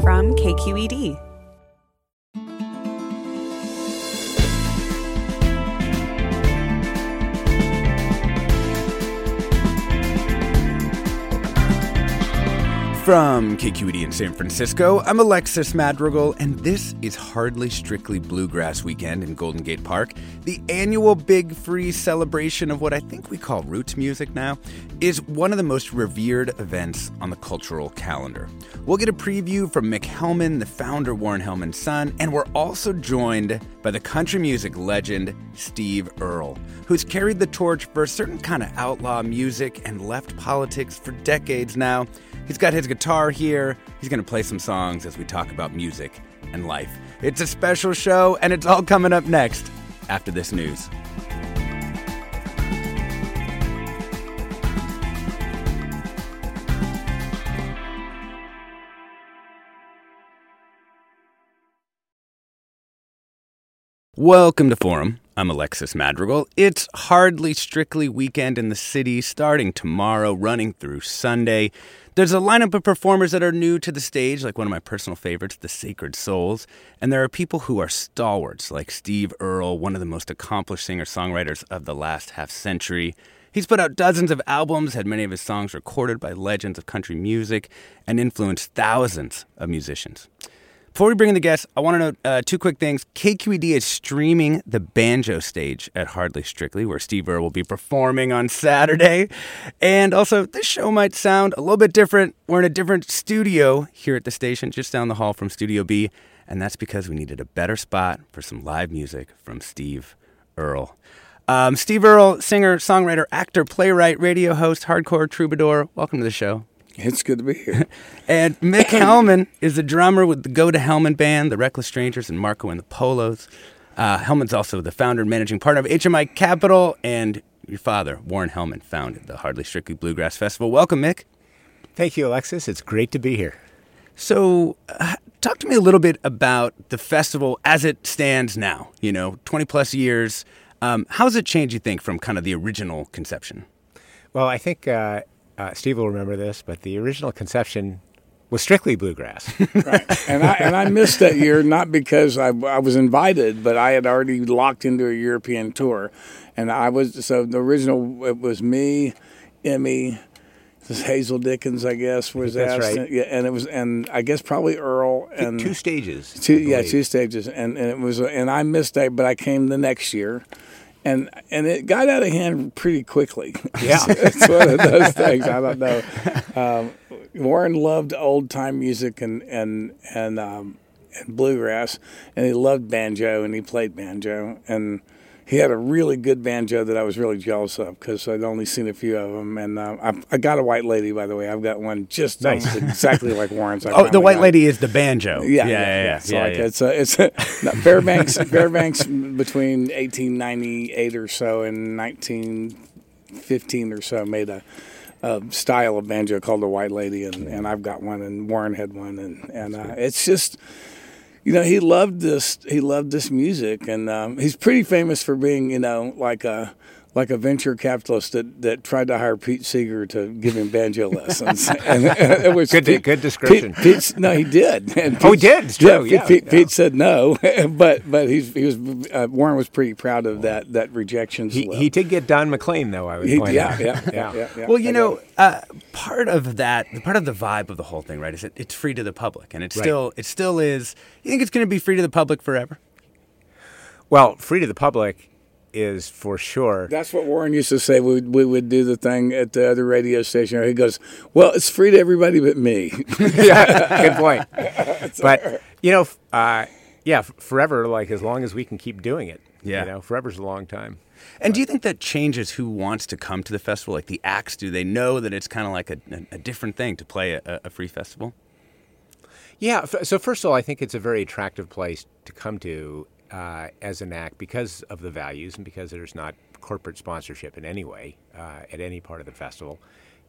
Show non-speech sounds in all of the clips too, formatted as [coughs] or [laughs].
from KQED. From KQED in San Francisco, I'm Alexis Madrigal, and this is Hardly Strictly Bluegrass Weekend in Golden Gate Park. The annual Big Free celebration of what I think we call roots music now is one of the most revered events on the cultural calendar. We'll get a preview from Mick Hellman, the founder Warren Hellman's son, and we're also joined by the country music legend Steve Earle, who's carried the torch for a certain kind of outlaw music and left politics for decades now. He's got his guitar here. He's going to play some songs as we talk about music and life. It's a special show, and it's all coming up next after this news. Welcome to Forum. I'm Alexis Madrigal. It's hardly strictly weekend in the city, starting tomorrow, running through Sunday. There's a lineup of performers that are new to the stage, like one of my personal favorites, the Sacred Souls. And there are people who are stalwarts, like Steve Earle, one of the most accomplished singer songwriters of the last half century. He's put out dozens of albums, had many of his songs recorded by legends of country music, and influenced thousands of musicians. Before we bring in the guests, I want to note uh, two quick things. KQED is streaming the banjo stage at Hardly Strictly, where Steve Earle will be performing on Saturday. And also, this show might sound a little bit different. We're in a different studio here at the station, just down the hall from Studio B. And that's because we needed a better spot for some live music from Steve Earle. Um, Steve Earle, singer, songwriter, actor, playwright, radio host, hardcore troubadour. Welcome to the show. It's good to be here. [laughs] and Mick Hellman is the drummer with the Go to Hell Man band, the Wreckless Strangers, and Marco and the Polos. Uh, Hellman's also the founder and managing partner of HMI Capital, and your father, Warren Hellman, founded the Hardly Strictly Bluegrass Festival. Welcome, Mick. Thank you, Alexis. It's great to be here. So, uh, talk to me a little bit about the festival as it stands now. You know, 20 plus years. Um, how has it changed, you think, from kind of the original conception? Well, I think uh, uh, Steve will remember this, but the original conception was strictly bluegrass. [laughs] right. And I and I missed that year not because I, I was invited, but I had already locked into a European tour, and I was so the original it was me, Emmy. This Hazel Dickens, I guess, was That's asked. right. Yeah, and it was, and I guess probably Earl and two stages. Two, yeah, two stages, and, and it was, and I missed that, but I came the next year, and and it got out of hand pretty quickly. [laughs] Yeah. it's one of those things. I don't know. Um, Warren loved old time music and and and um, and bluegrass, and he loved banjo, and he played banjo, and he had a really good banjo that I was really jealous of because I'd only seen a few of them, and uh, I, I got a white lady by the way. I've got one just Nice. exactly like Warren's. I Oh, the white got. lady is the banjo. Yeah, yeah, yeah. yeah, So yeah, like yeah. it's a, it's a, no, Fairbanks Fairbanks between 1898 or so and 1915 or so made a, a style of banjo called the Whyte Laydie, and, and I've got one, and Warren had one, and and uh, it's just. You know, he loved this. He loved this music, and um, he's pretty famous for being, you know, like a like a venture capitalist that, that tried to hire Pete Seeger to give him banjo [laughs] lessons. and it was Good- Pete- good description. Pete, Pete's, no, he did. And [laughs] Oh, he did. It's true, yeah, Pete, yeah. Pete said no, [laughs] but but he's, he was uh, Warren was pretty proud of that that rejection. He, he did get Don McLean, though, I would He- point yeah, out. yeah, yeah, yeah, yeah. Well, you I know, uh, part of that, part of the vibe of the whole thing, right, is that it's free to the public, and it Right. still, it still is. You think it's going to be free to the public forever? Well, free to the public is for sure. That's what Warren used to say. We would, we would do the thing at the other radio station. He goes, "Well, it's free to everybody but me." [laughs] yeah, good point. [laughs] But you know, uh, yeah, forever. Like as long as we can keep doing it. Yeah. you know, forever's a long time. And do you think that changes who wants to come to the festival? Like the acts, do they know that it's kind of like a, a, a different thing to play a, a free festival? Yeah. F- so first of all, I think it's a very attractive place to come to uh, as an act because of the values and because there's not corporate sponsorship in any way uh, at any part of the festival.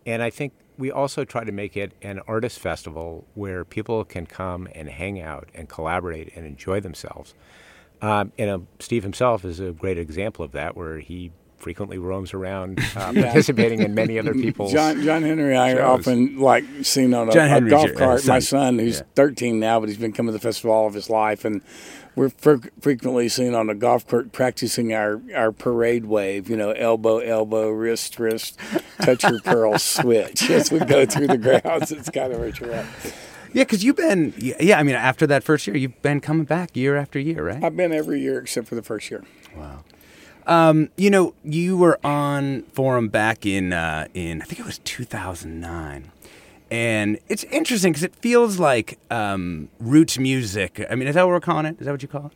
And I think we also try to make it an artist festival where people can come and hang out and collaborate and enjoy themselves. Um, and uh, Steve himself is a great example of that, where he frequently roams around [laughs] uh, participating in many other [laughs] people's. John John Henry, I shows. often like seen on a, John a golf your- uh, cart. My son. son, who's Yeah. 13 now, but he's been coming to the festival all of his life, and we're fre- frequently seen on a golf cart practicing our, our parade wave. You know, elbow, elbow, wrist, wrist, touch your pearl, [laughs] switch. As we go through the grounds, it's kind of a you're. Yeah, because you've been, yeah, I mean, after that first year, you've been coming back year after year, right? I've been every year except for the first year. Um, you know, you were on Forum back in uh, in I think it was 2009, and it's interesting because it feels like um, roots music. I mean, is that what we're calling it? Is that what you call it?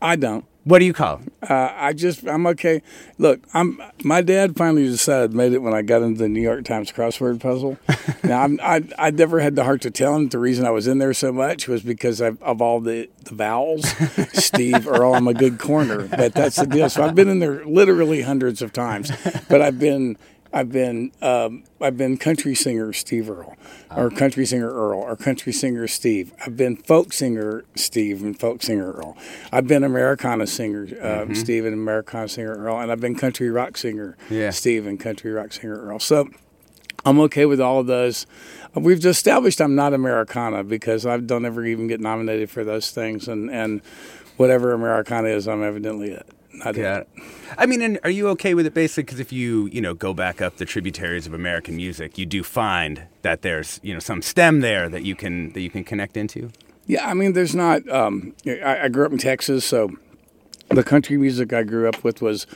I don't. What do you call it? Uh, I just I'm okay. Look, I'm my dad finally decided made it when I got into the New York Times crossword puzzle. [laughs] now I'm, I I never had the heart to tell him the reason I was in there so much was because of, of all the the vowels. [laughs] Steve Earle, I'm a good corner, but that's the deal. So I've been in there literally hundreds of times, but I've been. I've been um, I've been country singer Steve Earle, or country singer Earle, or country singer Steve. I've been folk singer Steve and folk singer Earle. I've been Americana singer uh, Steve and Americana singer Earle, and I've been country rock singer Yeah. Steve and country rock singer Earle. So I'm okay with all of those. We've established I'm not Americana because I don't ever even get nominated for those things, and and whatever Americana is, I'm evidently it. It. Got it. I mean, and are you okay with it basically? Because if you, you know, go back up the tributaries of American music, you do find that there's, you know, some stem there that you can that you can connect into. Yeah, I mean, there's not. Um, I, I grew up in Texas, so the country music I grew up with was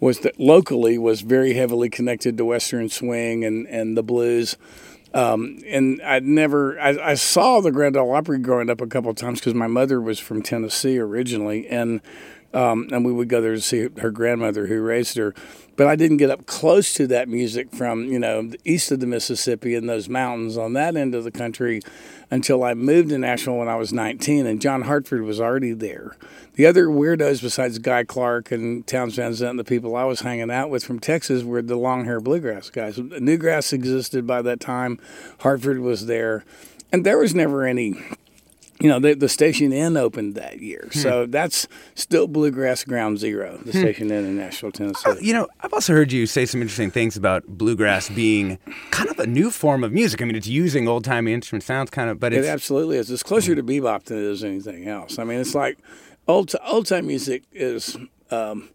was that locally was very heavily connected to Western swing and and the blues. Um, and I never, I, I saw the Grand Ole Opry growing up a couple of times because my mother was from Tennessee originally, and um, and we would go there to see her grandmother who raised her. But I didn't get up close to that music from you know east of the Mississippi and those mountains on that end of the country until I moved to Nashville when I was 19, and John Hartford was already there. The other weirdos besides Guy Clark and Townes Van Zandt and the people I was hanging out with from Texas were the long hair bluegrass guys. Newgrass existed by that time. Hartford was there, and there was never any you know, the, the Station Inn opened that year. Hmm. So that's still bluegrass ground zero, the hmm. Station Inn in Nashville, Tennessee. Uh, you know, I've also heard you say some interesting things about bluegrass being kind of a new form of music. I mean, it's using old timey instrument sounds, kind of, but It absolutely is. It's closer to bebop than it is anything else. I mean, it's like old old time music is. Um,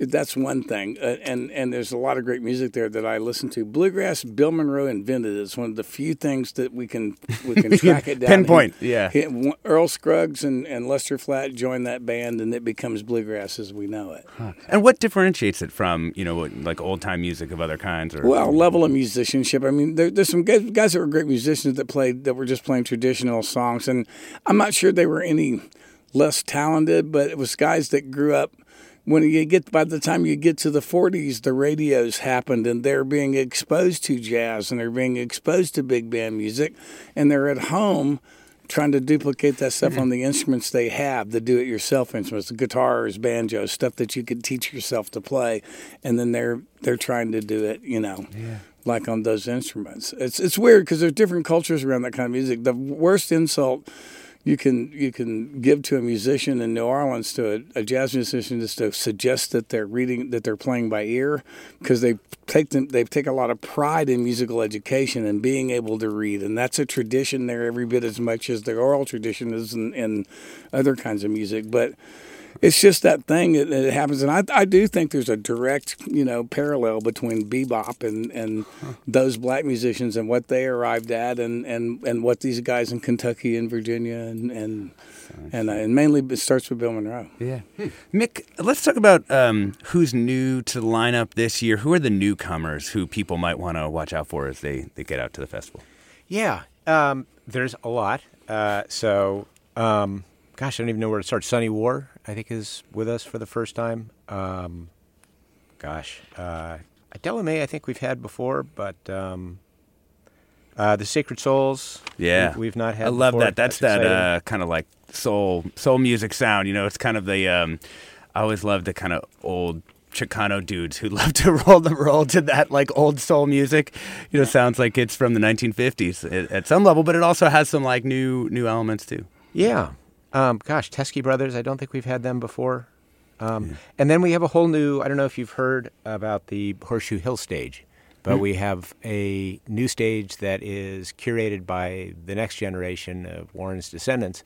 that's one thing, uh, and and there's a lot of great music there that I listen to. Bluegrass, Bill Monroe invented. it. It's one of the few things that we can we can [laughs] track it down. Pinpoint, He- yeah. he- Earl Scruggs and, and Lester Flatt joined that band, and it becomes bluegrass as we know it. and what differentiates it from you know like old time music of other kinds or Well, level of musicianship. I mean, there, there's some guys, guys that were great musicians that played that were just playing traditional songs, and I'm not sure they were any less talented, but it was guys that grew up. When you get by the time you get to the 40s, the radios happened, and they're being exposed to jazz, and they're being exposed to big band music, and they're at home trying to duplicate that stuff on the mm-hmm. instruments they have, the do-it-yourself instruments, the guitars, banjos, stuff that you could teach yourself to play, and then they're they're trying to do it, you know, like on those instruments. It's it's weird because there's different cultures around that kind of music. The worst insult you can you can give to a musician in New Orleans to a, a jazz musician just to suggest that they're reading that they're playing by ear because they take them they take a lot of pride in musical education and being able to read and that's a tradition there every bit as much as the oral tradition is in, in other kinds of music but it's just that thing that, that happens, and I, I do think there's a direct, you know, parallel between bebop and, and those black musicians and what they arrived at, and, and, and what these guys in Kentucky and Virginia and and and, uh, and mainly it starts with Bill Monroe. Yeah, Mick, let's talk about um, who's new to the lineup this year. Who are the newcomers who people might want to watch out for as they, they get out to the festival? Yeah, um, there's a lot. Uh, so, um, gosh, I don't even know where to start. Sunny War, I think, is with us for the first time. Um, gosh, uh, May, I think we've had before, but um, uh, the Sacred Souls, Yeah, we, have not had. I love before. that. That's, that uh, kind of like soul soul music sound. You know, it's kind of the. Um, I always love the kind of old Chicano dudes who [laughs] love to roll the roll to that like old soul music. You know, sounds like it's from the 1950s at, at some level, but it also has some like new new elements too. Yeah. Um, gosh, Teskey Brothers, I don't think we've had them before. Um, And then we have a whole new, I don't know if you've heard about the Horseshoe Hill stage, but we have a new stage that is curated by the next generation of Warren's descendants.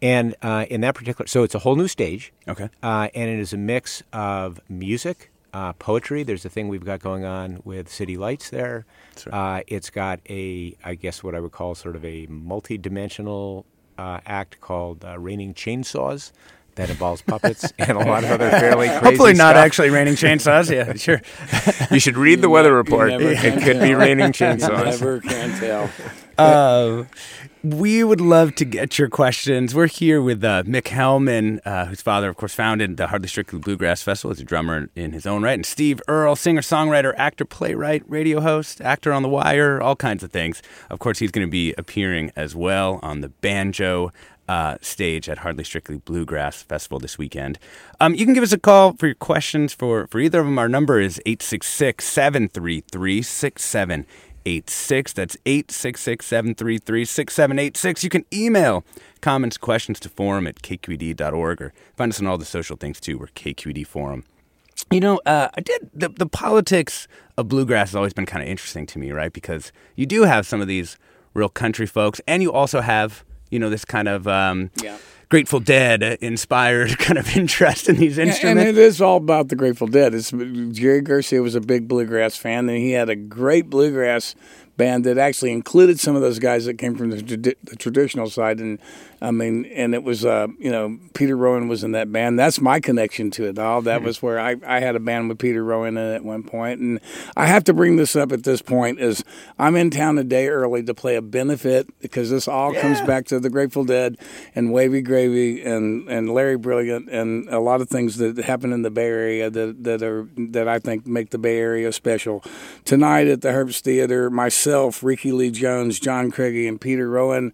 And uh, in that particular, so it's a whole new stage. Okay. Uh, and it is a mix of music, uh, poetry. There's a thing we've got going on with City Lights there. Uh, it's got a, I guess, what I would call sort of a multi-dimensional act called uh, Raining Chainsaws that involves puppets [laughs] and a lot of other fairly crazy Hopefully not stuff. actually raining chainsaws. Yeah, [laughs] sure. You should read the weather [laughs] report. It could be tell. raining You chainsaws. never can tell. Uh, we would love to get your questions. We're here with uh, Mick Hellman, uh, whose father, of course, founded the Hardly Strictly Bluegrass Festival as a drummer in his own right, and Steve Earle, singer, songwriter, actor, playwright, radio host, actor on The Wire, all kinds of things. Of course, he's going to be appearing as well on the banjo. Uh, stage at Hardly Strictly Bluegrass Festival this weekend. Um, you can give us a call for your questions for, for either of them. Our number is 866 733 6786. That's 866 733 6786. You can email comments, questions to forum at kqed.org or find us on all the social things too. We're KQED Forum. You know, uh, I did the, the politics of bluegrass has always been kind of interesting to me, right? Because you do have some of these real country folks, and you also have, you know, this kind of um, Yeah. Grateful Dead inspired [laughs] kind of interest in these instruments. And it is all about the Grateful Dead. It's Jerry Garcia was a big bluegrass fan, and he had a great bluegrass band that actually included some of those guys that came from the, the traditional side. And I mean, and it was uh, you know Peter Rowan was in that band. That's my connection to it all. That was where I, I had a band with Peter Rowan in at one point. And I have to bring this up at this point is I'm in town a day early to play a benefit because this all comes back to the Grateful Dead and Wavy Gravy and, and Larry Brilliant and a lot of things that happen in the Bay Area that, that are that I think make the Bay Area special. Tonight at the Herbst Theater, myself, Rickie Lee Jones, John Craigie, and Peter Rowan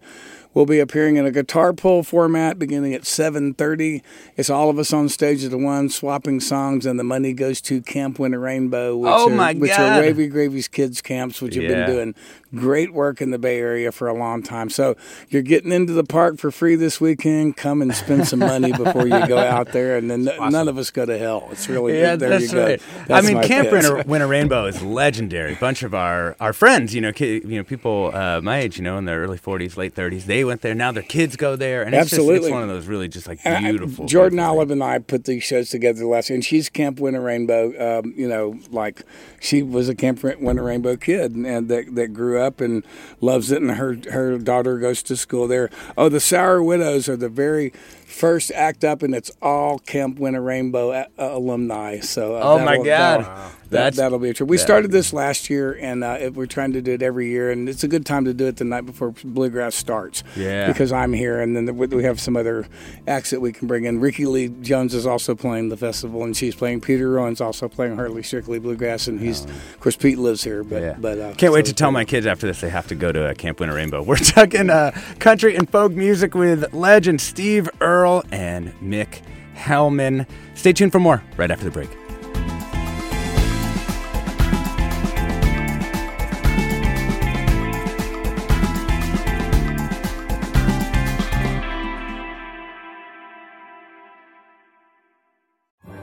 will be appearing in a guitar pull format beginning at 7.30 it's all of us on stage at the one swapping songs and the money goes to camp winter rainbow which, Oh, are, my which God. are wavy gravy's kids camps which have been doing great work in the bay area for a long time so you're getting into the park for free this weekend come and spend some money [laughs] before you go out there and then none of us go to hell it's really Yeah, there that's you go right. That's I mean, Camp. Winter, Winter Rainbow is legendary. A bunch of our, our friends, you know, ki- you know, people uh, my age, you know, in their early 40s, late 30s, they went there. Now their kids go there, and it's just Absolutely. it's one of those really just like And I- beautiful. Jordan beautiful Olive and I put these shows together last year, and she's Camp Winter Rainbow. Um, you know, like she was a Camp Winter Rainbow kid, and, and that that grew up and loves it. And her her daughter goes to school there. Oh, the Sour Widows are the very first act up, and it's all Camp Winter Rainbow uh, alumni. So uh, Oh, my God. that'll- Wow. that, that'll be a trip. We started this last year, and uh, it, we're trying to do it every year, and it's a good time to do it the night before bluegrass starts. Yeah. because I'm here, and then we we have some other acts that we can bring in. Rickie Lee Jones is also playing the festival, and she's playing. Peter Rowan's also playing Hardly Strictly Bluegrass, and he's, of course, Pete lives here, but Yeah. but uh, Can't wait to tell my kids after this they have to go to uh, Camp Winter Rainbow. [laughs] We're talking uh, country and folk music with legend Steve Earle and Mick Hellman. Stay tuned for more right after the break.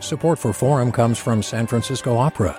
Support for Forum comes from San Francisco Opera.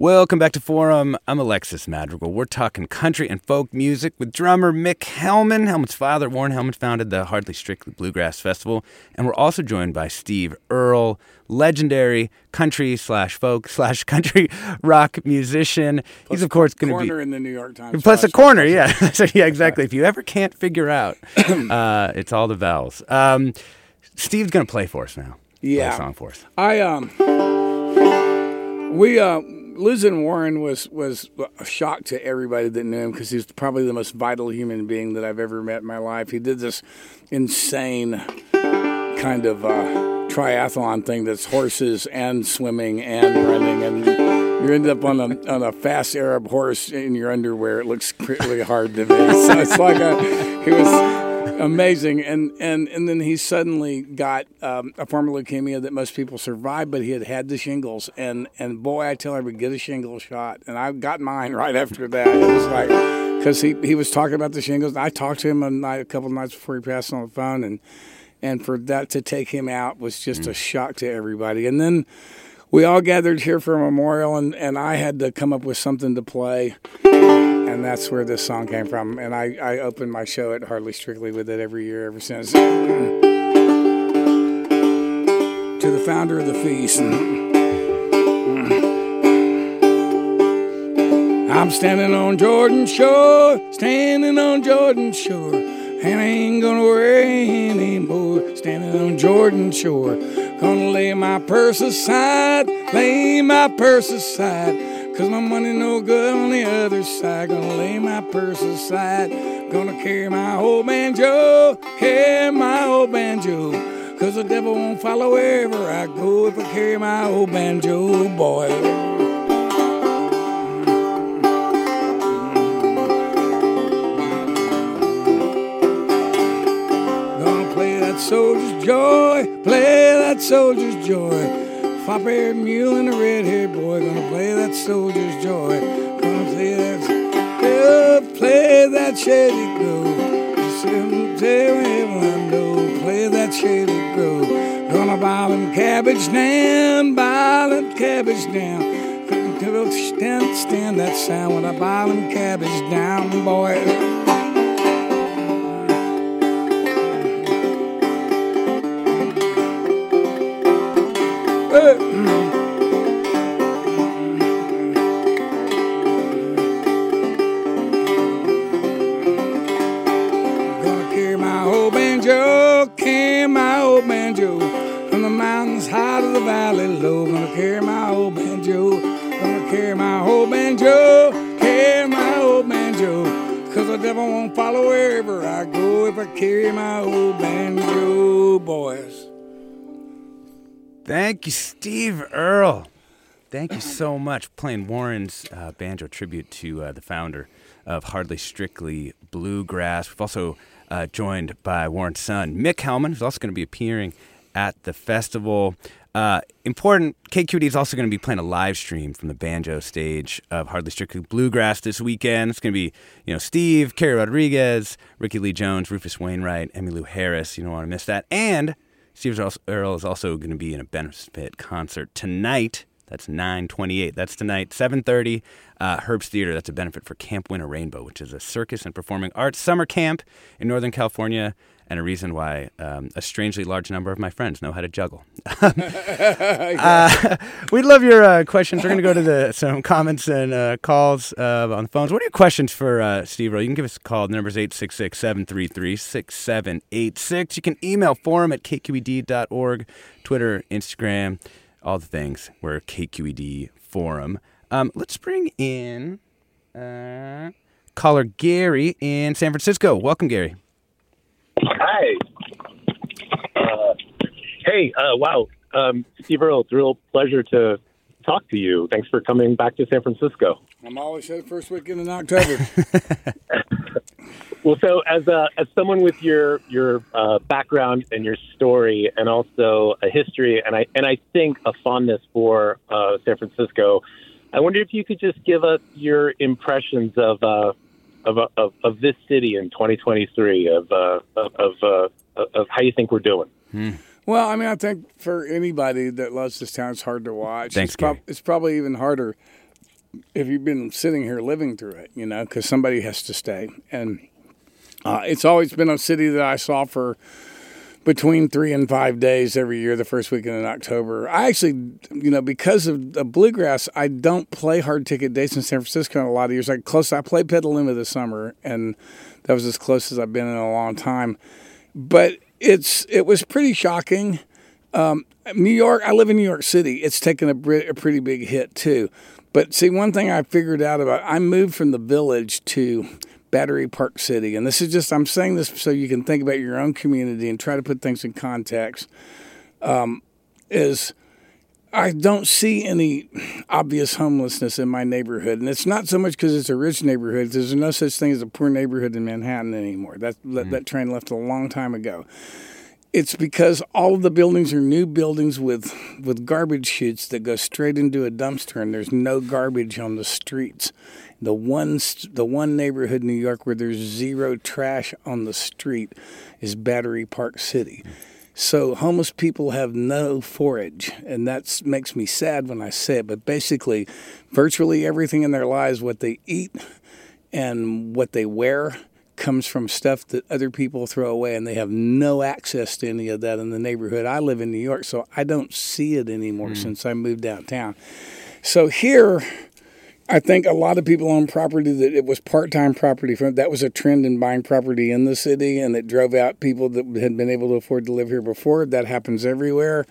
Welcome back to Forum. I'm Alexis Madrigal. We're talking country and folk music with drummer Mick Hellman. Hellman's father, Warren Hellman, founded the Hardly Strictly Bluegrass Festival. And we're also joined by Steve Earle, legendary country slash folk slash country [laughs] rock musician. Plus He's, of course, going to be. corner in the New York Times. Plus a corner, yeah. [laughs] so, yeah, exactly. If you ever can't figure out, [coughs] uh, it's all the vowels. Um, Steve's going to play for us now. Play a Yeah. song for us. I um, we uh, losing Warren was was a shock to everybody that knew him because he's probably the most vital human being that I've ever met in my life. He did this insane kind of uh, triathlon thing that's horses and swimming and running and. You end up on a on a fast Arab horse in your underwear. It looks really hard to me. So it's like a, he was amazing. And, and, and then he suddenly got um, a form of leukemia that most people survive, but he had had the shingles. And, and boy, I tell everybody, get a shingle shot. And I got mine [laughs] right after that. It was like, because he, he was talking about the shingles. I talked to him a, night, a couple of nights before he passed on the phone. And, and for that to take him out was just a shock to everybody. And then we all gathered here for a memorial, and, and I had to come up with something to play. And that's where this song came from. And I, I opened my show at Hardly Strictly with it every year ever since. to the founder of the feast. I'm standing on Jordan's shore, standing on Jordan's shore, and I ain't gonna worry anymore. Standing on Jordan's shore, gonna lay my purse aside, lay my purse aside, cause my money no good on the other side. Gonna lay my purse aside, gonna carry my old banjo, carry my old banjo. Cause the devil won't follow wherever I go if I carry my old banjo, boy. Gonna play that soldier's joy, play that soldier's joy. Flop haired mule and a red haired boy, gonna play that soldier's joy. Gonna play that, yeah, play that shady grove. Play that shady grove. Gonna buy them cabbage down, buy them cabbage down. Stand, stand that sound when I buy them cabbage down, boy. Thank you so much playing Warren's uh, banjo tribute to uh, the founder of Hardly Strictly Bluegrass. We've also uh, joined by Warren's son, Mick Hellman, who's also going to be appearing at the festival. Uh, important, KQD is also going to be playing a live stream from the banjo stage of Hardly Strictly Bluegrass this weekend. It's going to be, you know, Steve, Carrie Rodriguez, Rickie Lee Jones, Rufus Wainwright, Emmylou Harris. You don't want to miss that. And Steve Earle is also going to be in a benefit concert tonight That's 928. That's tonight, 730. Uh, Herbst Theater, that's a benefit for Camp Winter Rainbow, which is a circus and performing arts summer camp in Northern California and a reason why um, a strangely large number of my friends know how to juggle. [laughs] [laughs] uh, [laughs] we'd love your uh, questions. We're going to go to the some comments and uh, calls uh, on the phones. What are your questions for uh, Steve Earle? You can give us a call. The number is 866 733 6786. You can email forum at kqed.org, Twitter, Instagram, all the things. We're KQED Forum. Um, let's bring in uh, caller Gary in San Francisco. Welcome, Gary. Hi. Uh, hey, uh, wow. Um, Steve Earle, it's a real pleasure to talk to you. Thanks for coming back to San Francisco. I'm always here the first weekend in October. [laughs] well, so as a, as someone with your your uh, background and your story, and also a history, and I and I think a fondness for uh, San Francisco, I wonder if you could just give us your impressions of uh, of, of, of this city in 2023 of uh, of uh, of how you think we're doing. Hmm. Well, I mean, I think for anybody that loves this town, it's hard to watch. Thanks, it's, prob- it's probably even harder if you've been sitting here living through it, you know, because somebody has to stay. And uh, it's always been a city that I saw for between three and five days every year, the first weekend in October. I actually, you know, because of the bluegrass, I don't play hard ticket dates in San Francisco in a lot of years. Like close, I played Petaluma this summer, and that was as close as I've been in a long time. But it's it was pretty shocking. Um, New York, I live in New York City. It's taken a, a pretty big hit too. But see, one thing I figured out about I moved from the village to Battery Park City. And this is just, I'm saying this so you can think about your own community and try to put things in context. Um, is I don't see any obvious homelessness in my neighborhood. And it's not so much because it's a rich neighborhood. There's no such thing as a poor neighborhood in Manhattan anymore. That, mm-hmm. that train left a long time ago. It's because all of the buildings are new buildings with, with garbage chutes that go straight into a dumpster, and there's no garbage on the streets. The one the one neighborhood in New York where there's zero trash on the street is Battery Park City. So homeless people have no forage, and that makes me sad when I say it. But basically, virtually everything in their lives, what they eat and what they wear, comes from stuff that other people throw away, and they have no access to any of that in the neighborhood. I live in New York, so I don't see it anymore mm. since I moved downtown. So here, I think a lot of people own property that it was part-time property. From that was a trend in buying property in the city, and it drove out people that had been able to afford to live here before. That happens everywhere.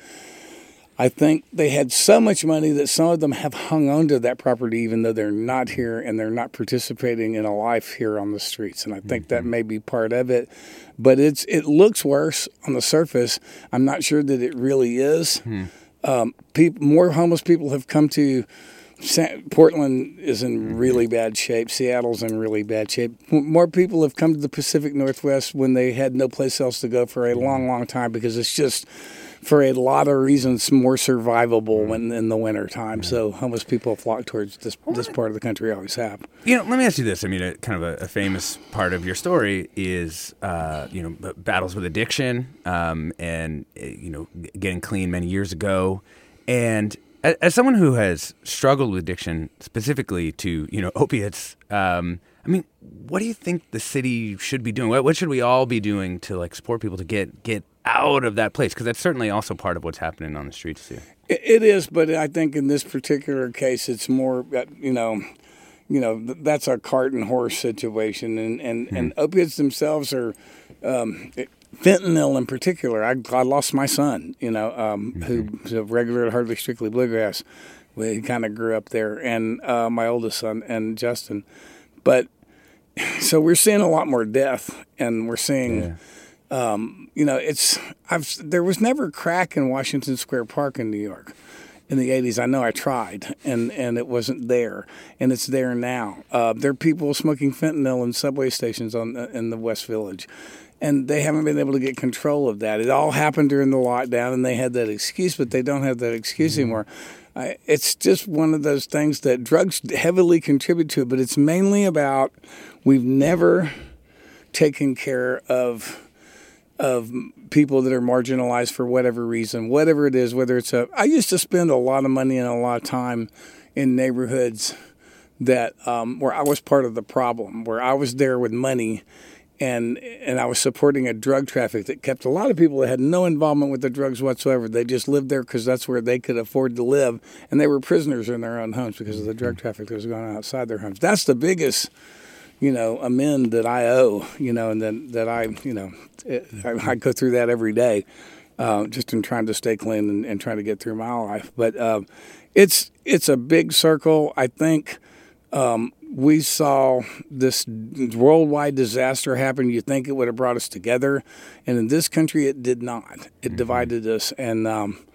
I think they had so much money that some of them have hung on to that property, even though they're not here and they're not participating in a life here on the streets. And I think mm-hmm. that may be part of it. But it's it looks worse on the surface. I'm not sure that it really is. Mm. Um, people, more homeless people have come to Portland is in mm-hmm. really bad shape. Seattle's in really bad shape. More people have come to the Pacific Northwest when they had no place else to go for a long, long time because it's just, for a lot of reasons, more survivable when in the winter time. So homeless people flock towards this this part of the country. Always have. You know, let me ask you this. I mean, a, kind of a, a, famous part of your story is, uh, you know, battles with addiction um, and eh, you know getting clean many years ago, and as someone who has struggled with addiction, specifically to you know [laughs] opiates, um, I mean, what do you think the city should be doing? What, what, should we all be doing to like support people to get get out of that place? Because that's certainly also part of what's happening on the streets here. It is, but I think in this particular case, it's more uh, you know. You know that's a cart and horse situation, and and, hmm. and opiates themselves are um, fentanyl in particular. I, I lost my son, you know, um, mm-hmm. who's a regular Hardly Strictly Bluegrass. He kind of grew up there, and uh, my oldest son, and Justin. But [laughs] so we're seeing a lot more death, and we're seeing. Yeah. Um, you know, it's I've there was never crack in Washington Square Park in New York in the 80s. I know I tried, and, and it wasn't there, and it's there now. Uh, there are people smoking fentanyl in subway stations on in the West Village and they haven't been able to get control of that. It all happened during the lockdown, and they had that excuse, but they don't have that excuse mm-hmm. anymore. I, it's just one of those things that drugs heavily contribute to but it's mainly about we've never taken care of of people that are marginalized for whatever reason, whatever it is, whether it's a. I used to spend a lot of money and a lot of time in neighborhoods that um, where I was part of the problem, where I was there with money. And and I was supporting a drug traffic that kept a lot of people that had no involvement with the drugs whatsoever. They just lived there because that's where they could afford to live, and they were prisoners in their own homes because of the drug traffic that was going on outside their homes. That's the biggest you know, amend that I owe, you know, and then that I, you know, it, I, I, go through that every day, uh, just in trying to stay clean and, and trying to get through my life. But uh, it's it's a big circle. I think um, we saw this worldwide disaster happen. You think it would have brought us together, and in this country, it did not. It mm-hmm. divided us, and um,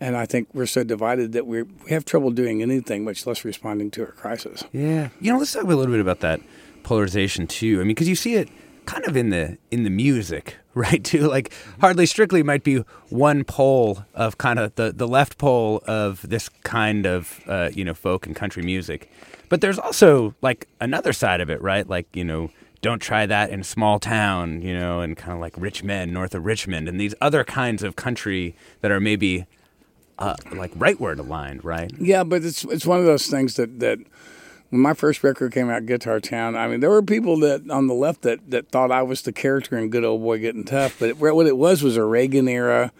and I think we're so divided that we we have trouble doing anything, much less responding to a crisis. Yeah, you know, let's talk a little bit about that polarization too. I mean, because you see it kind of in the in the music, [laughs] right? Too like hardly strictly might be one pole of kind of the the left pole of this kind of uh, you know folk and country music, but there's also like another side of it, right? Like you know. Don't try that in a small town, you know, and kind of like Rich Men north of Richmond, and these other kinds of country that are maybe uh, like rightward aligned, right? Yeah, but it's it's one of those things that that when my first record came out, Guitar Town, I mean, there were people that on the left that, that thought I was the character in Good Old Boy Getting Tough, but what it was was a Reagan era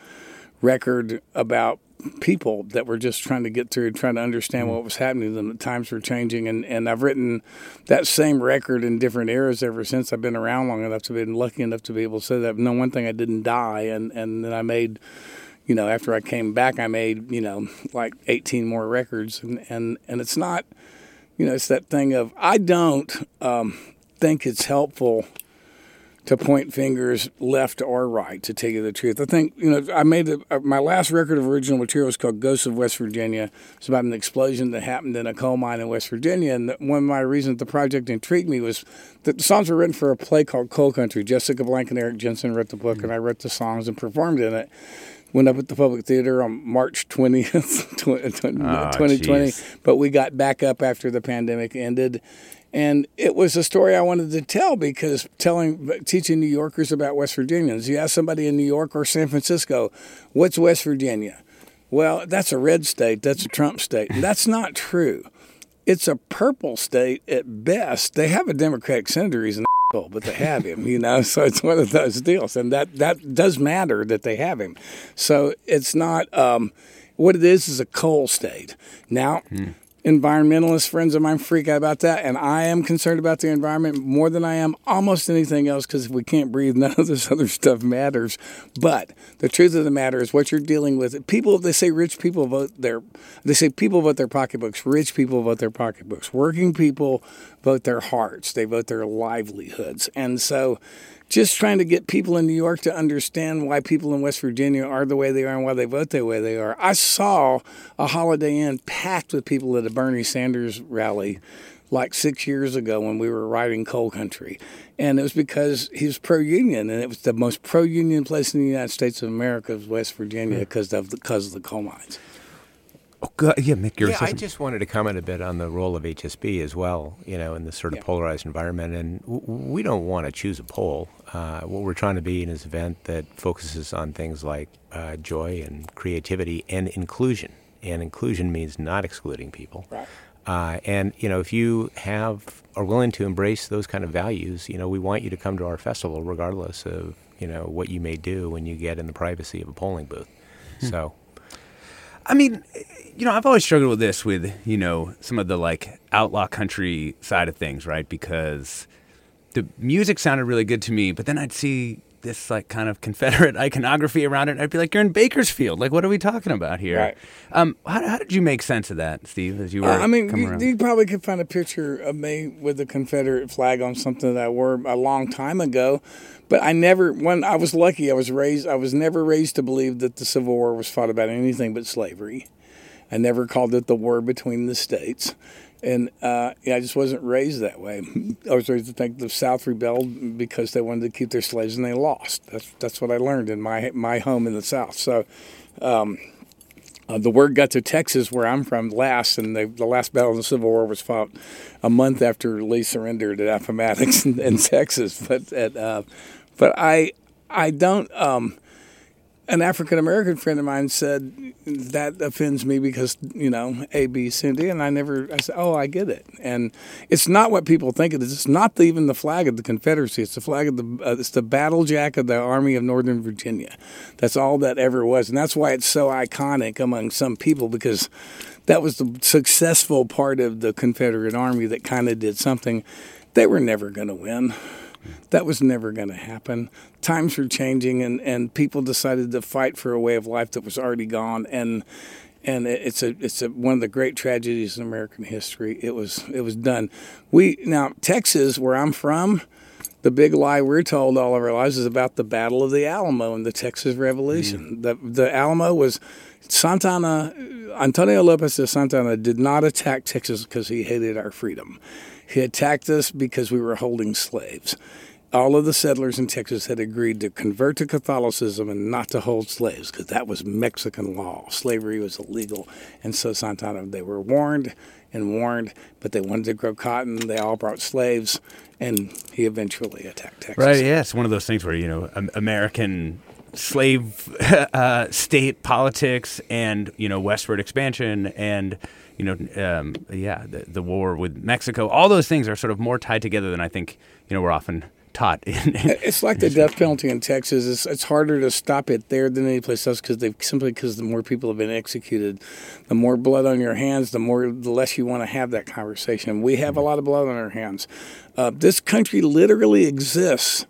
record about people that were just trying to get through, trying to understand what was happening to them. The times were changing, and, and I've written that same record in different eras ever since. I've been around long enough to be lucky enough to be able to say that. No one thing I didn't die, and and then I made you know, after I came back, I made, you know, like 18 more records. And, and, and it's not, you know, it's that thing of I don't um, think it's helpful to point fingers left or right. To tell you the truth, I think you know I made a, uh, my last record of original material was called "Ghosts of West Virginia." It's about an explosion that happened in a coal mine in West Virginia, and one of my reasons the project intrigued me was that the songs were written for a play called Coal Country. Jessica Blank and Erik Jensen wrote the book, mm-hmm. and I wrote the songs and performed in it went up at the Public Theater on March 20th, 2020. Oh, but we got back up after the pandemic ended. And it was a story I wanted to tell because telling, teaching New Yorkers about West Virginians. You ask somebody in New York or San Francisco, what's West Virginia? Well, that's a red state. That's a Trump state. [laughs] that's not true. It's a purple state at best. They have a Democratic senator. He's an asshole, but they have him, you know. [laughs] So it's one of those deals, and that that does matter that they have him. So it's not um, what it is is a coal state. Now, hmm environmentalist friends of mine freak out about that, and I am concerned about the environment more than I am almost anything else because if we can't breathe, [laughs] none of this other stuff matters. But the truth of the matter is, what you're dealing with, people they say rich people vote their, they say people vote their pocketbooks. Rich people vote their pocketbooks. Working people vote their hearts. They vote their livelihoods, and so just trying to get people in New York to understand why people in West Virginia are the way they are and why they vote the way they are. I saw a Holiday Inn packed with people at a Bernie Sanders rally like six years ago when we were riding coal country. And it was because he was pro union, and it was the most pro union place in the United States of America was West Virginia hmm. because of, the, because of the coal mines. Oh, God. yeah, Mick, yeah, I just wanted to comment a bit on the role of HSB as well, you know, in this sort of yeah. polarized environment. And w- we don't want to choose a pole. Uh, what we're trying to be in this event that focuses on things like uh, joy and creativity and inclusion. And inclusion means not excluding people. Right. Uh, and you know, if you have are willing to embrace those kind of values, you know, we want you to come to our festival, regardless of you know what you may do when you get in the privacy of a polling booth. Hmm. So, I mean, you know, I've always struggled with this with, you know, some of the like outlaw country side of things, right? Because the music sounded really good to me, but then I'd see this like kind of Confederate [laughs] iconography around it. I'd be like, "You're in Bakersfield. Like, what are we talking about here?" Right. Um, how, how did you make sense of that, Steve? As you were, uh, I mean, you, you, probably could find a picture of me with the Confederate flag on something that I wore a long time ago. But I never, when I was lucky, I was raised. I was never raised to believe that the Civil War was fought about anything but slavery. I never called it the war between the states. And uh, yeah, I just wasn't raised that way. [laughs] I was raised to think the South rebelled because they wanted to keep their slaves and they lost. That's that's what I learned in my my home in the South. So um, uh, the word got to Texas, where I'm from, last, and the, the last battle in the Civil War was fought a month after Lee surrendered at Appomattox [laughs] in, in Texas. But at, uh, but I I don't. Um, an African American friend of mine said that offends me because you know A, B, C, and and I never. I said, "Oh, I get it." And it's not what people think it is. It's not the, even the flag of the Confederacy. It's the flag of the. Uh, it's the battle jack of the Army of Northern Virginia. That's all that ever was, and that's why it's so iconic among some people because that was the successful part of the Confederate Army that kind of did something. They were never going to win. That was never going to happen. Times were changing, and, and people decided to fight for a way of life that was already gone. And and it's a it's a, one of the great tragedies in American history. It was it was done. We now Texas, where I'm from, the big lie we're told all of our lives is about the Battle of the Alamo and the Texas Revolution. Mm. The the Alamo was Santa Anna Antonio Lopez de Santa Anna did not attack Texas because he hated our freedom. He attacked us because we were holding slaves. All of the settlers in Texas had agreed to convert to Catholicism and not to hold slaves because that was Mexican law. Slavery was illegal. And so Santa Anna, they were warned and warned, but they wanted to grow cotton. They all brought slaves, and he eventually attacked Texas. Right, yeah. It's one of those things where, you know, American slave [laughs] uh, state politics and, you know, westward expansion and – you know, um, yeah, the, the, war with Mexico, all those things are sort of more tied together than I think, you know, we're often taught. It's like the death penalty in Texas. It's, it's harder to stop it there than any place else because they simply because the more people have been executed, the more blood on your hands, the more the less you want to have that conversation. We have a lot of blood on our hands. Uh, this country literally exists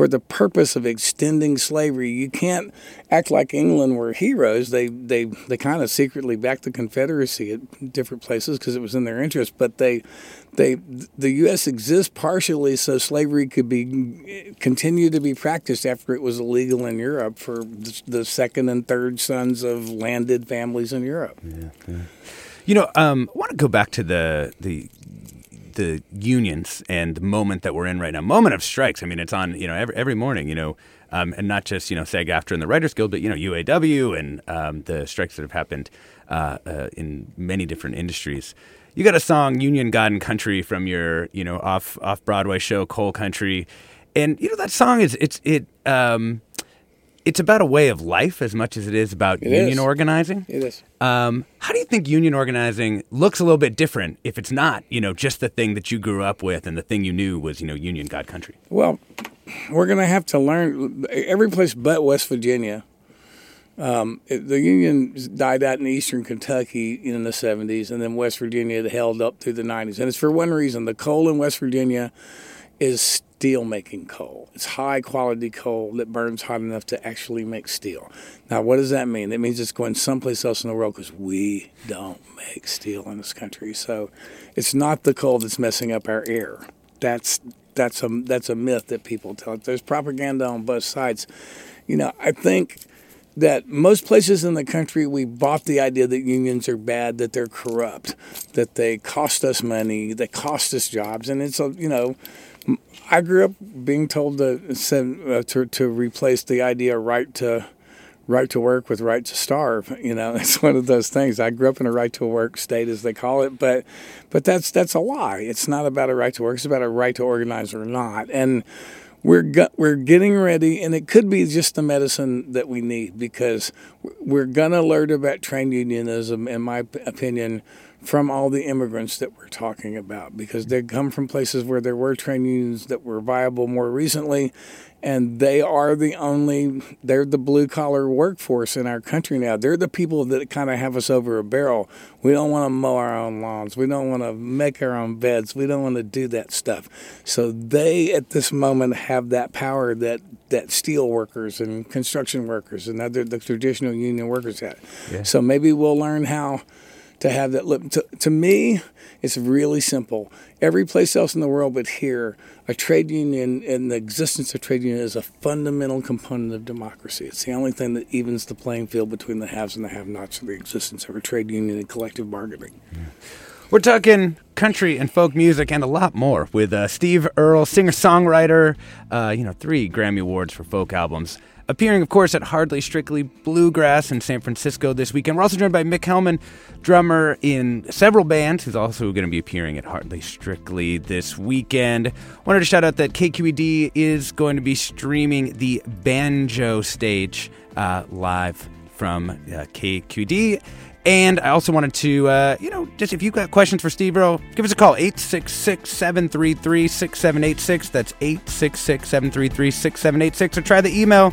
for the purpose of extending slavery. You can't act like England were heroes. They they they kind of secretly backed the Confederacy at different places because it was in their interest. But they they the U.S. exists partially so slavery could be continue to be practiced after it was illegal in Europe for the second and third sons of landed families in Europe. Yeah, yeah. You know, um, I want to go back to the the the unions and the moment that we're in right now, moment of strikes. I mean, it's on you know every every morning, you know, um, and not just you know SAG-AFTRA and the Writers Guild, but you know UAW and um, the strikes that have happened uh, uh, in many different industries. You got a song "Union God and Country" from your you know off off Broadway show Coal Country, and you know that song is it's it. Um, it's about a way of life as much as it is about it union is. organizing. It is. Um, how do you think union organizing looks a little bit different if it's not, you know, just the thing that you grew up with and the thing you knew was, you know, Union God Country? Well, we're going to have to learn every place but West Virginia. Um, it, the Union died out in eastern Kentucky in the 70s, and then West Virginia held up through the 90s. And it's for one reason the coal in West Virginia is steel making coal. It's high quality coal that burns hot enough to actually make steel. Now, what does that mean? It means it's going someplace else in the world because we don't make steel in this country. So it's not the coal that's messing up our air. That's that's a that's a myth that people tell. There's propaganda on both sides. You know, I think that most places in the country we bought the idea that unions are bad, that they're corrupt, that they cost us money, they cost us jobs, and it's a you know I grew up being told to uh, to, to replace the idea right to right to work with right to starve. You know, [laughs] it's one of those things. I grew up in a right to work state, as they call it, but but that's that's a lie. It's not about a right to work. It's about a right to organize or not. And we're we're getting ready, and it could be just the medicine that we need because we're gonna learn about trade unionism, in my opinion from all the immigrants that we're talking about because they come from places where there were trade unions that were viable more recently and they are the only they're the blue collar workforce in our country now. They're the people that kind of have us over a barrel. We don't want to mow our own lawns. We don't want to make our own beds. We don't want to do that stuff. So they at this moment have that power that that steel workers and construction workers and other the traditional union workers had yeah. so maybe we'll learn how to have that look. To, to me, it's really simple. Every place else in the world but here, a trade union and the existence of trade union is a fundamental component of democracy. It's the only thing that evens the playing field between the haves and the have-nots the existence of a trade union and collective bargaining. We're talking country and folk music and a lot more with uh, Steve Earle, singer-songwriter, uh, you know, three Grammy Awards for folk albums. Appearing, of course, at Hardly Strictly Bluegrass in San Francisco this weekend. We're also joined by Mick Hellman, drummer in several bands, who's also going to be appearing at Hardly Strictly this weekend. Wanted to shout out that KQED is going to be streaming the banjo stage uh, live from uh, KQED. And I also wanted to, uh, you know, just if you've got questions for Steve Earle, give us a call 866 733 6786. That's 866 733 6786. Or try the email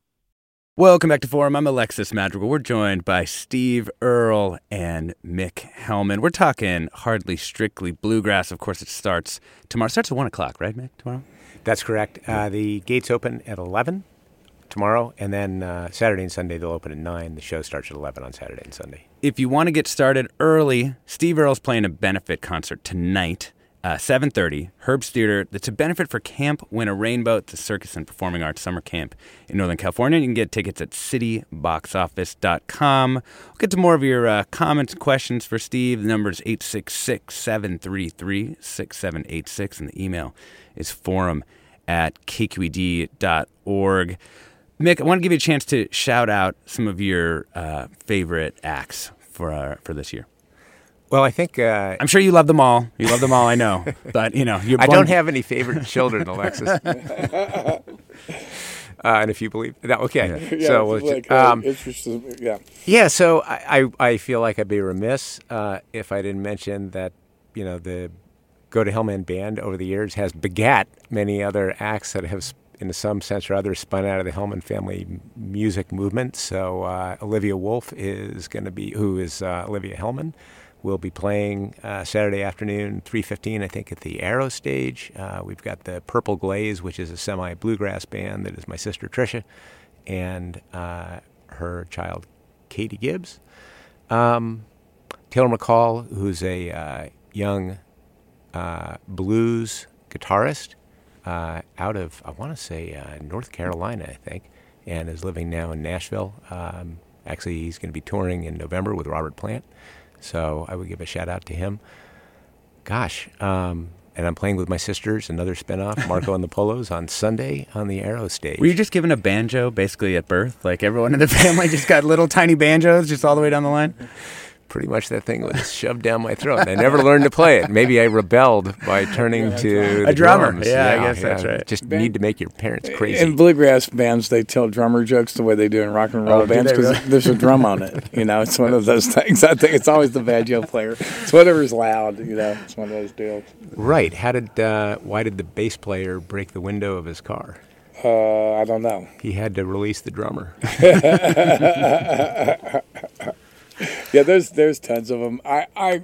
Welcome back to Forum. I'm Alexis Madrigal. We're joined by Steve Earle and Mick Hellman. We're talking hardly strictly bluegrass. Of course, it starts tomorrow. It starts at 1 o'clock, right, Mick, tomorrow? That's correct. Uh, the gates open at 11 tomorrow, and then uh, Saturday and Sunday they'll open at 9. The show starts at 11 on Saturday and Sunday. If you want to get started early, Steve Earle's playing a benefit concert tonight uh, 7.30 Herbst theater that's a benefit for camp Winnarainbow it's a circus and performing arts summer camp in northern california. You can get tickets at cityboxoffice.com we'll get to more of your uh, comments and questions for steve. The number is 866-733-6786 and the email is forum at kqed.org mick i want to give you a chance to shout out some of your uh, favorite acts for, uh, for this year well, I think uh, I'm sure you love them all. You love them all, I know. [laughs] But you know, I don't have any favorite children, Alexis. [laughs] [laughs] uh, and if you believe that, okay. Yeah, so, like, um, yeah, yeah. So I, I, I, feel like I'd be remiss uh, if I didn't mention that you know the Go to Hell Man band over the years has begat many other acts that have in some sense or other spun out of the Hellman family music movement. So uh, Olivia Wolf is going to be, who is uh, Olivia Hellman, We'll be playing uh, Saturday afternoon, 3:15, I think, at the Arrow Stage. Uh, we've got the Purple Glaze, which is a semi bluegrass band that is my sister Trisha, and uh, her child Katie Gibbs. Um, Taylor McCall, who's a uh, young uh, blues guitarist uh, out of I want to say North Carolina, I think, and is living now in Nashville. Um, actually, he's going to be touring in November with Robert Plant. So I would give a shout out to him. Gosh, um, and I'm playing with my sisters, another spinoff, Marco and the [laughs] Polos, on Sunday on the Arrow stage. Were you just given a banjo basically at birth? Like everyone in the [laughs] family just got little tiny banjos just all the way down the line? Pretty much that thing was shoved down my throat. I never learned to play it. Maybe I rebelled by turning to a drummer. Drums. Yeah, yeah, I guess yeah. that's right. Just Band, need to make your parents crazy. In bluegrass bands, they tell drummer jokes the way they do in rock and roll oh, bands because really? there's a drum on it. You know, it's one of those things. I think it's always the banjo player. It's whatever's loud. You know, it's one of those deals. Right. How did? Uh, why did the bass player break the window of his car? Uh, I don't know. He had to release the drummer. [laughs] [laughs] yeah, there's there's tons of them. I I,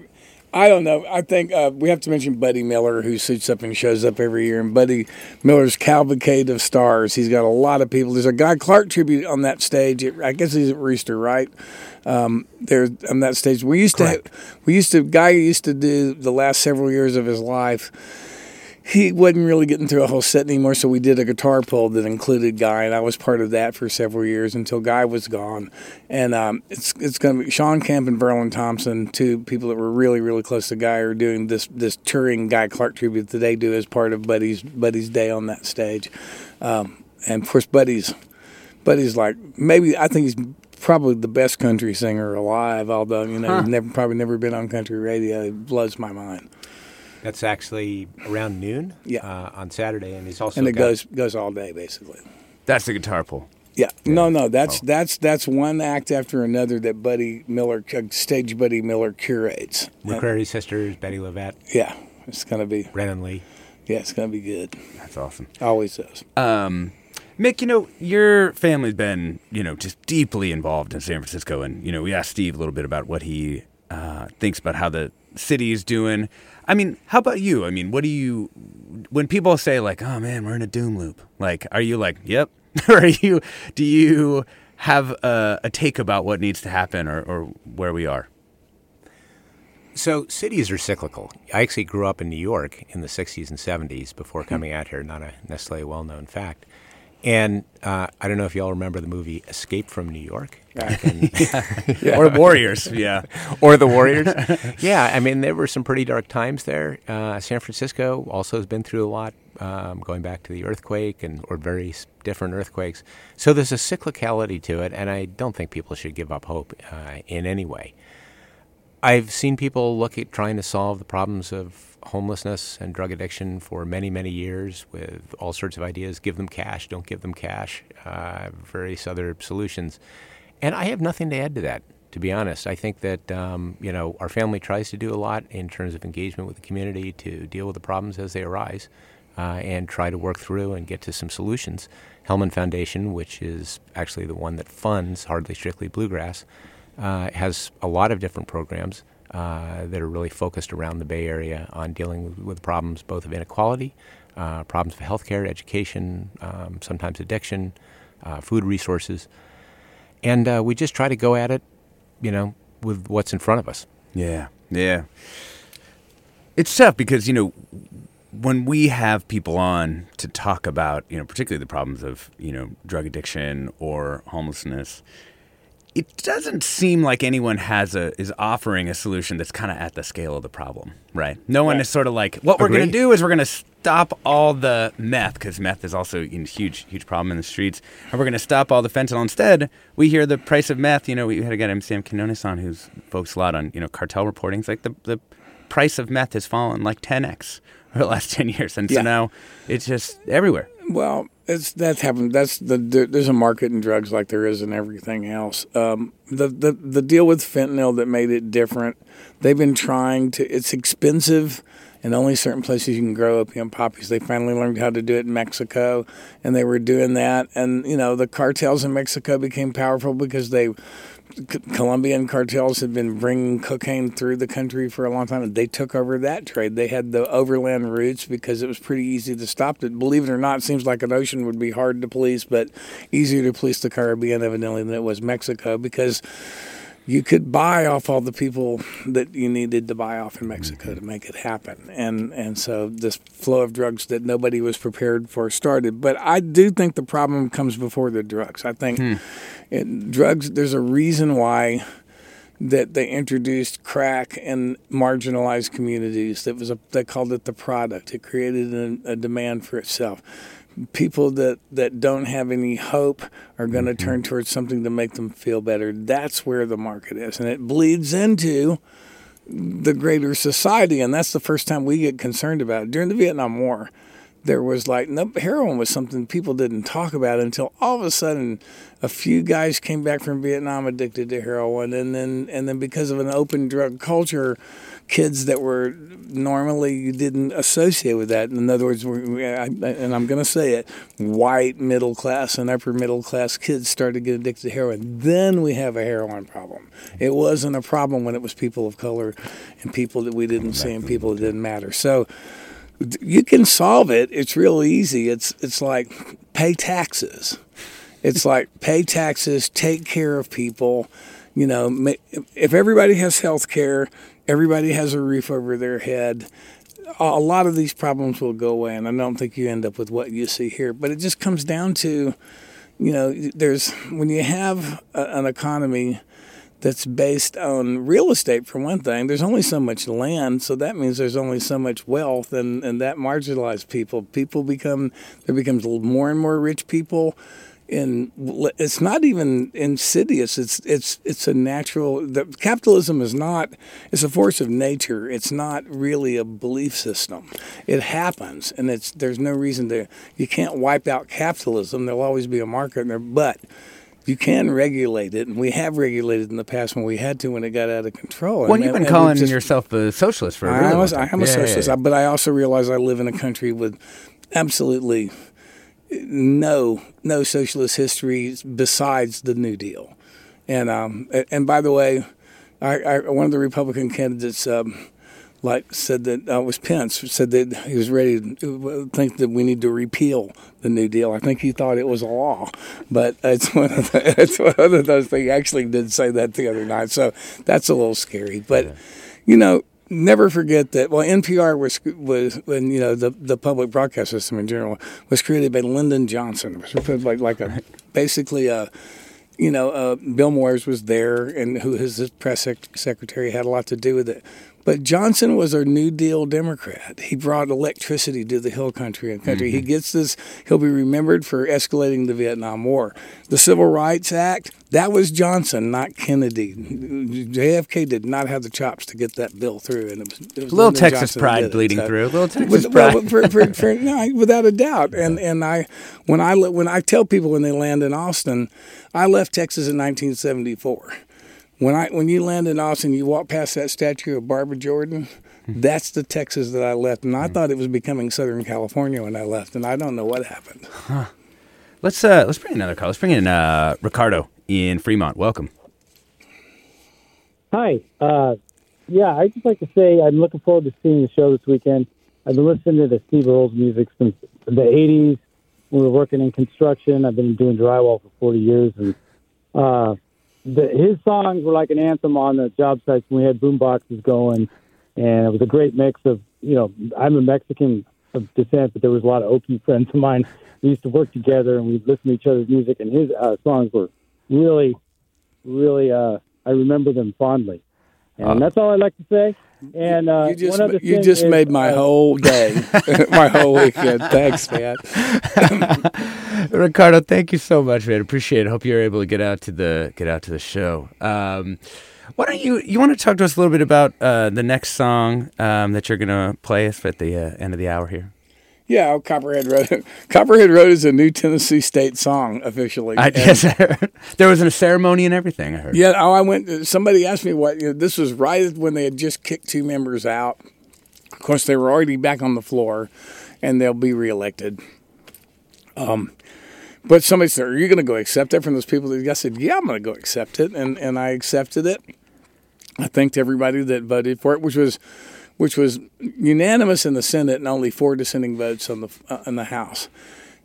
I don't know. I think uh, we have to mention Buddy Miller, who suits up and shows up every year. And Buddy Miller's Cavalcade of Stars. He's got a lot of people. There's a Guy Clark tribute on that stage. I guess he's at Rooster, right? Um, there on that stage. We used Correct. to we used to Guy used to do the last several years of his life he wasn't really getting through a whole set anymore, so we did a guitar pull that included Guy, and I was part of that for several years until Guy was gone. And um, it's it's going to be Shawn Camp and Verlon Thompson, two people that were really really close to Guy, are doing this this touring Guy Clark tribute that they do as part of Buddy's Buddy's day on that stage. Um, and of course, Buddy's Buddy's like maybe I think he's probably the best country singer alive. Although you know, huh. never probably never been on country radio. It blows my mind. That's actually around noon. Yeah. Uh, on Saturday, and he's also and it got- goes goes all day basically. That's the guitar pull. Yeah, no, no, that's Oh. that's that's one act after another that Buddy Miller, uh, stage Buddy Miller curates. McCrary Sisters, Bettye LaVette, Yeah, it's gonna be Brennen Leigh. yeah, it's gonna be good. That's awesome. Always is. Um, Mick, you know, your family's been, you know, just deeply involved in San Francisco. And, you know, we asked Steve a little bit about what he uh, thinks about how the city is doing. I mean, how about you? I mean, what do you, when people say, like, oh man, we're in a doom loop, like, are you like, yep? or [laughs] are you, do you have a, a take about what needs to happen or, or where we are? So cities are cyclical. I actually grew up in New York in the 60s and 70s before Hmm. coming out here, not a necessarily a well-known fact. And uh, I don't know if y'all remember the movie Escape from New York. back [laughs] in- [laughs] Or Warriors, yeah. [laughs] or the Warriors. yeah, I mean, there were some pretty dark times there. Uh, San Francisco also has been through a lot, um, going back to the earthquake and or various different earthquakes. So there's a cyclicality to it, and I don't think people should give up hope uh, in any way. I've seen people look at trying to solve the problems of homelessness and drug addiction for many, many years with all sorts of ideas. Give them cash, don't give them cash, uh, various other solutions. And I have nothing to add to that, to be honest. I think that, um, you know, our family tries to do a lot in terms of engagement with the community to deal with the problems as they arise uh, and try to work through and get to some solutions. Hellman Foundation, which is actually the one that funds Hardly Strictly Bluegrass, uh, has a lot of different programs uh, that are really focused around the Bay Area on dealing with, problems both of inequality, uh, problems of healthcare, education, um, sometimes addiction, uh, food resources. And uh, we just try to go at it, you know, with what's in front of us. Yeah, yeah. It's tough because you know when we have people on to talk about you know particularly the problems of you know drug addiction or homelessness. It doesn't seem like anyone has a is offering a solution that's kind of at the scale of the problem, right? No one is sort of like, what we're going to do is we're going to stop all the meth because meth is also a huge, huge problem in the streets, and we're going to stop all the fentanyl. Instead, we hear the price of meth. You know, we had a guy named Sam Quinones on who's focused a lot on you know cartel reporting. It's like the the price of meth has fallen like 10x over the last [laughs] 10 years, and so Yeah. now it's just everywhere. Well, it's that's happened. That's the there- there's a market in drugs like there is in everything else. Um, the the the deal with fentanyl that made it different. They've been trying to. It's expensive, and only certain places you can grow opium poppies. They finally learned how to do it in Mexico, and they were doing that. And you know the cartels in Mexico became powerful because they. C- Colombian cartels had been bringing cocaine through the country for a long time, and they took over that trade. They had the overland routes because it was pretty easy to stop it. Believe it or not, it seems like an ocean would be hard to police, but easier to police the Caribbean, evidently, than it was Mexico because you could buy off all the people that you needed to buy off in mm-hmm. Mexico to make it happen. And and so this flow of drugs that nobody was prepared for started. But I do think the problem comes before the drugs. I think hmm. it, drugs there's a reason why that they introduced crack in marginalized communities. That was a they called it the product. It created a, a demand for itself. People that, that don't have any hope are going to mm-hmm. turn towards something to make them feel better. That's where the market is, and it bleeds into the greater society. And that's the first time we get concerned about it. During the Vietnam War, there was like no heroin was something people didn't talk about until all of a sudden a few guys came back from Vietnam addicted to heroin and then and then because of an open drug culture kids that were normally you didn't associate with that in other words and I'm going to say it white middle class and upper middle class kids started to get addicted to heroin then we have a heroin problem it wasn't a problem when it was people of color and people that we didn't see and people that didn't matter so you can solve it. It's real easy. It's it's like pay taxes. It's like pay taxes, take care of people. You know, if everybody has health care, everybody has a roof over their head. A lot of these problems will go away, and I don't think you end up with what you see here. But it just comes down to, you know, there's when you have a, an economy that's based on real estate for one thing there's only so much land so that means there's only so much wealth and, and that marginalized people people become there becomes more and more rich people in it's not even insidious. It's it's it's a natural the, capitalism is not it's a force of nature. It's not really a belief system. It happens and it's there's no reason to you can't wipe out capitalism. There'll always be a market in there but you can regulate it, and we have regulated in the past when we had to when it got out of control. Well, and, you've been and calling just, yourself a socialist for a I, really was, I am a Yeah, yeah, socialist, yeah. but I also realize I live in a country with absolutely no no socialist history besides the New Deal. And um, and by the way, I, I, one of the Republican candidates. Um, like said that uh, was Pence said that he was ready to think that we need to repeal the New Deal. I think he thought it was a law, but it's one of the, [laughs] it's one of those things. He actually did say that the other night, so that's a little scary. But you know, never forget that. Well, NPR was was when you know the the public broadcast system in general was created by Lyndon Johnson. It was like like a basically a you know, uh, Bill Moyers was there, and who his, press sec- secretary had a lot to do with it. But Johnson was a New Deal Democrat. He brought electricity to the hill country and country. He mm-hmm. gets this. He'll be remembered for escalating the Vietnam War. The Civil Rights Act. That was Johnson, not Kennedy. JFK did not have the chops to get that bill through, and it was, it was Little Lyndon Texas Johnson pride bleeding So- through. Little Texas with- pride. well, for, for, for, no, without a doubt. And and I when I when I tell people when they land in Austin, I left Texas in 1974. When I when you land in Austin, you walk past that statue of Barbara Jordan. That's the Texas that I left, and I thought it was becoming Southern California when I left, and I don't know what happened. Let's uh, let's bring in another call. Let's bring in uh, Ricardo in Fremont. Welcome. Hi. Uh, yeah, I'd just like to say I'm looking forward to seeing the show this weekend. I've been listening to the Steve Earles music since the 80s. We were working in construction. I've been doing drywall for 40 years. And uh, the, his songs were like an anthem on the job sites when we had boom boxes going. And it was a great mix of, you know, I'm a Mexican of descent, but there was a lot of Okie friends of mine. We used to work together and we'd listen to each other's music. And his uh, songs were really, really, uh, I remember them fondly. And that's all I'd like to say. And uh, You just one other you thing just is, made my uh, whole day, [laughs] my whole weekend. Thanks, man. [laughs] Ricardo, thank you so much, man. Appreciate it. Hope you're able to get out to the get out to the show. Um, why don't you you want to talk to us a little bit about uh, the next song um, that you're going to play us at the uh, end of the hour here? Yeah, oh, Copperhead Road. [laughs] Copperhead Road is a new Tennessee state song officially. I I [laughs] there was a ceremony and everything. I heard. Yeah, oh, I went. Somebody asked me what. You know, this was right when they had just kicked two members out. Of course, they were already back on the floor, and they'll be reelected. Um, but somebody said, "Are you going to go accept it from those people?" I said, "Yeah, I'm going to go accept it," and and I accepted it. I thanked everybody that voted for it, which was which was unanimous in the Senate and only four dissenting votes on the uh, in the House.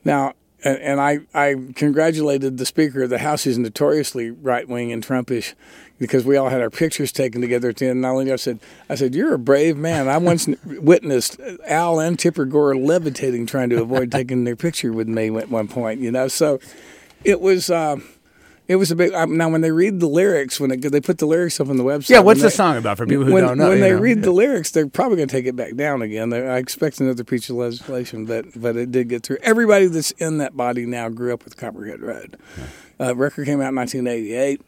Now, and, I, I congratulated the Speaker of the House, who's notoriously right wing and Trumpish, because we all had our pictures taken together at the end. Only I said, I said, you're a brave man. I once [laughs] witnessed Al and Tipper Gore levitating, trying to avoid taking their picture with me at one point. You know, so it was. Uh, it was a big. Um, now, when they read the lyrics, when they, they put the lyrics up on the website, Yeah, what's the song about for people who when, don't know, When they know? read the lyrics, they're probably going to take it back down again. They- I expect another piece of legislation, but but it did get through. Everybody that's in that body now grew up with Copperhead Road. Uh, record came out in 1988.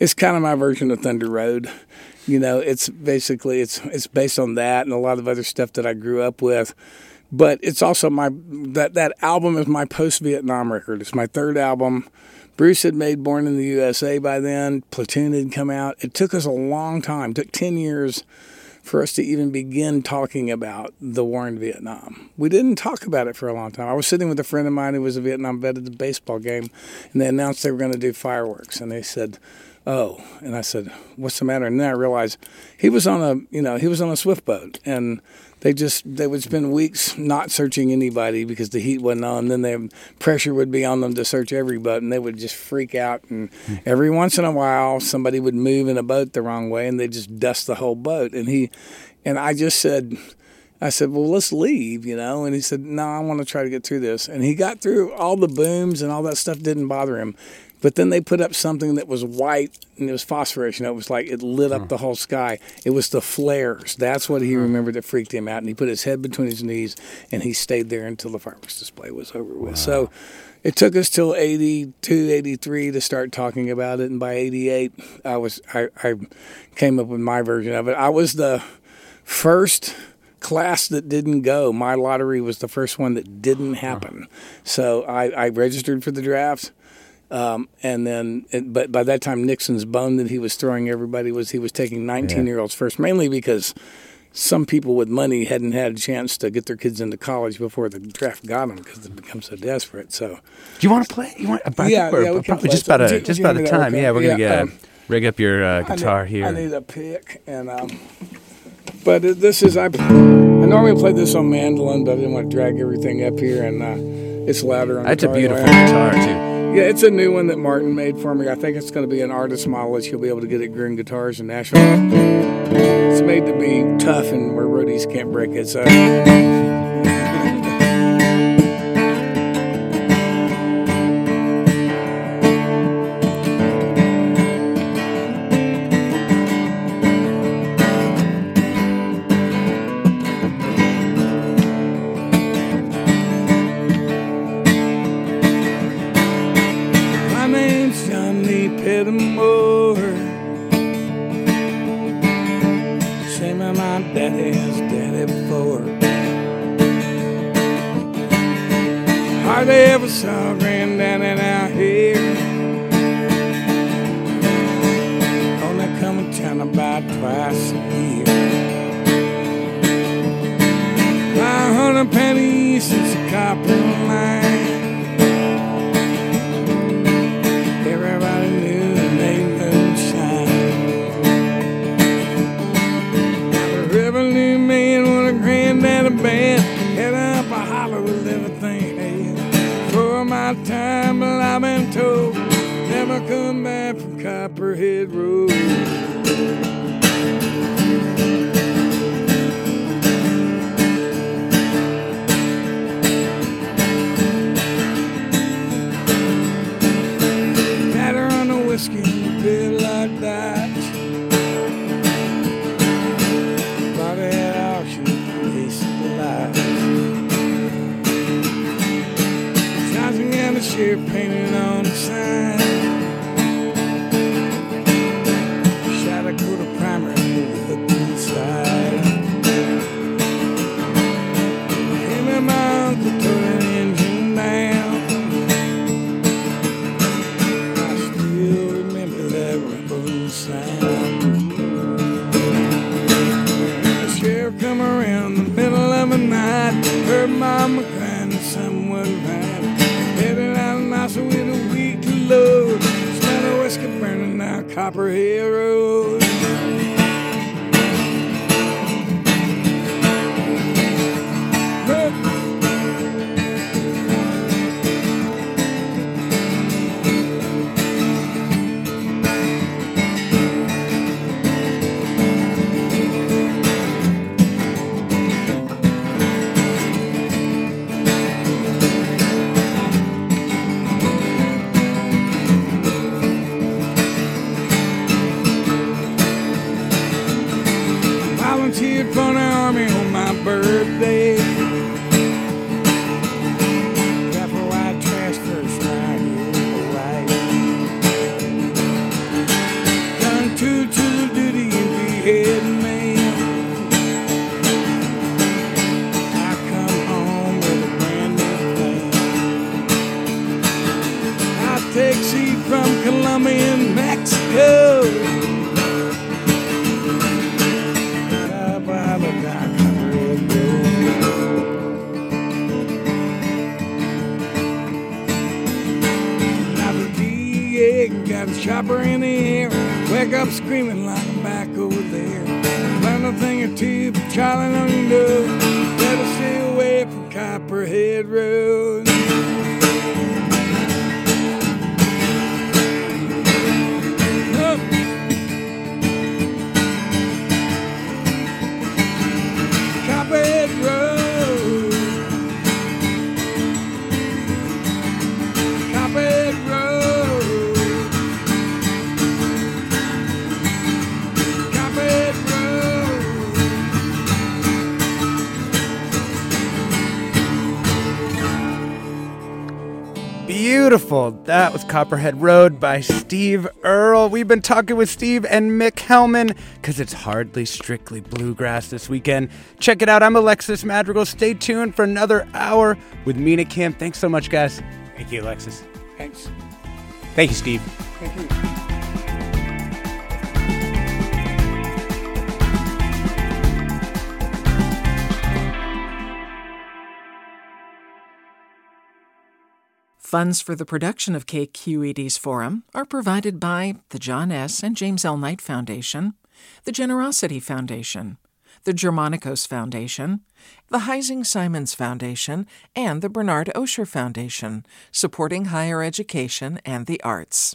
It's kind of my version of Thunder Road. You know, it's basically it's it's based on that and a lot of other stuff that I grew up with. But it's also my that that album is my post Vietnam record. It's my third album. Bruce had made Born in the USA by then. Platoon had come out. It took us a long time. It took 10 years for us to even begin talking about the war in Vietnam. We didn't talk about it for a long time. I was sitting with a friend of mine who was a Vietnam vet at the baseball game, and they announced they were going to do fireworks. And they said, "Oh," and I said, "What's the matter?" And then I realized he was on a, you know, he was on a swift boat, and they just they would spend weeks not searching anybody because the heat wasn't on. Then the pressure would be on them to search every boat, and they would just freak out. And every once in a while, somebody would move in a boat the wrong way, and they just dust the whole boat. And he, and I just said. I said, well, let's leave, you know. And he said, no, I want to try to get through this. And he got through all the booms and all that stuff didn't bother him. But then they put up something that was white and it was phosphorus. You know, it was like it lit up hmm. the whole sky. It was the flares. That's what he hmm. remembered that freaked him out. And he put his head between his knees and he stayed there until the fireworks display was over with. So it took us till 82, 83 to start talking about it. And by 88, I was I, I came up with my version of it. I was the first class that didn't go. My lottery was the first one that didn't happen. So I, I registered for the draft. Um, and then, it, but by that time, Nixon's bone that he was throwing everybody was he was taking 19 year olds first, mainly because some people with money hadn't had a chance to get their kids into college before the draft got them because they become so desperate. So, Do you want to play? You want? I Yeah, yeah, we probably play just about a just about a time. okay. Yeah, we're gonna Yeah, get um, rig up your uh, I guitar need, here. I need a pick, and um, but this is I. I normally play this on mandolin, but I didn't want to drag everything up here, and uh, it's louder on. That's a beautiful guitar too. Yeah, it's a new one that Martin made for me. I think it's going to be an artist model that you'll be able to get at Gruhn Guitars in Nashville. It's made to be tough and where roadies can't break it. So. Never come back from Copperhead Road. Batter on the whiskey, bit like that. Had painted down Copperhead Road by Steve Earle. We've been talking with Steve and Mick Hellman because it's hardly strictly bluegrass this weekend. Check it out. I'm Alexis Madrigal. Stay tuned for another hour with Mina Kim. Thanks so much, guys. Thank you, Alexis. Thanks. Thank you, Steve. Thank you. Funds for the production of KQED's forum are provided by the John S. and James L. Knight Foundation, the Generosity Foundation, the Germanacos Foundation, the Heising Simons Foundation, and the Bernard Osher Foundation, supporting higher education and the arts.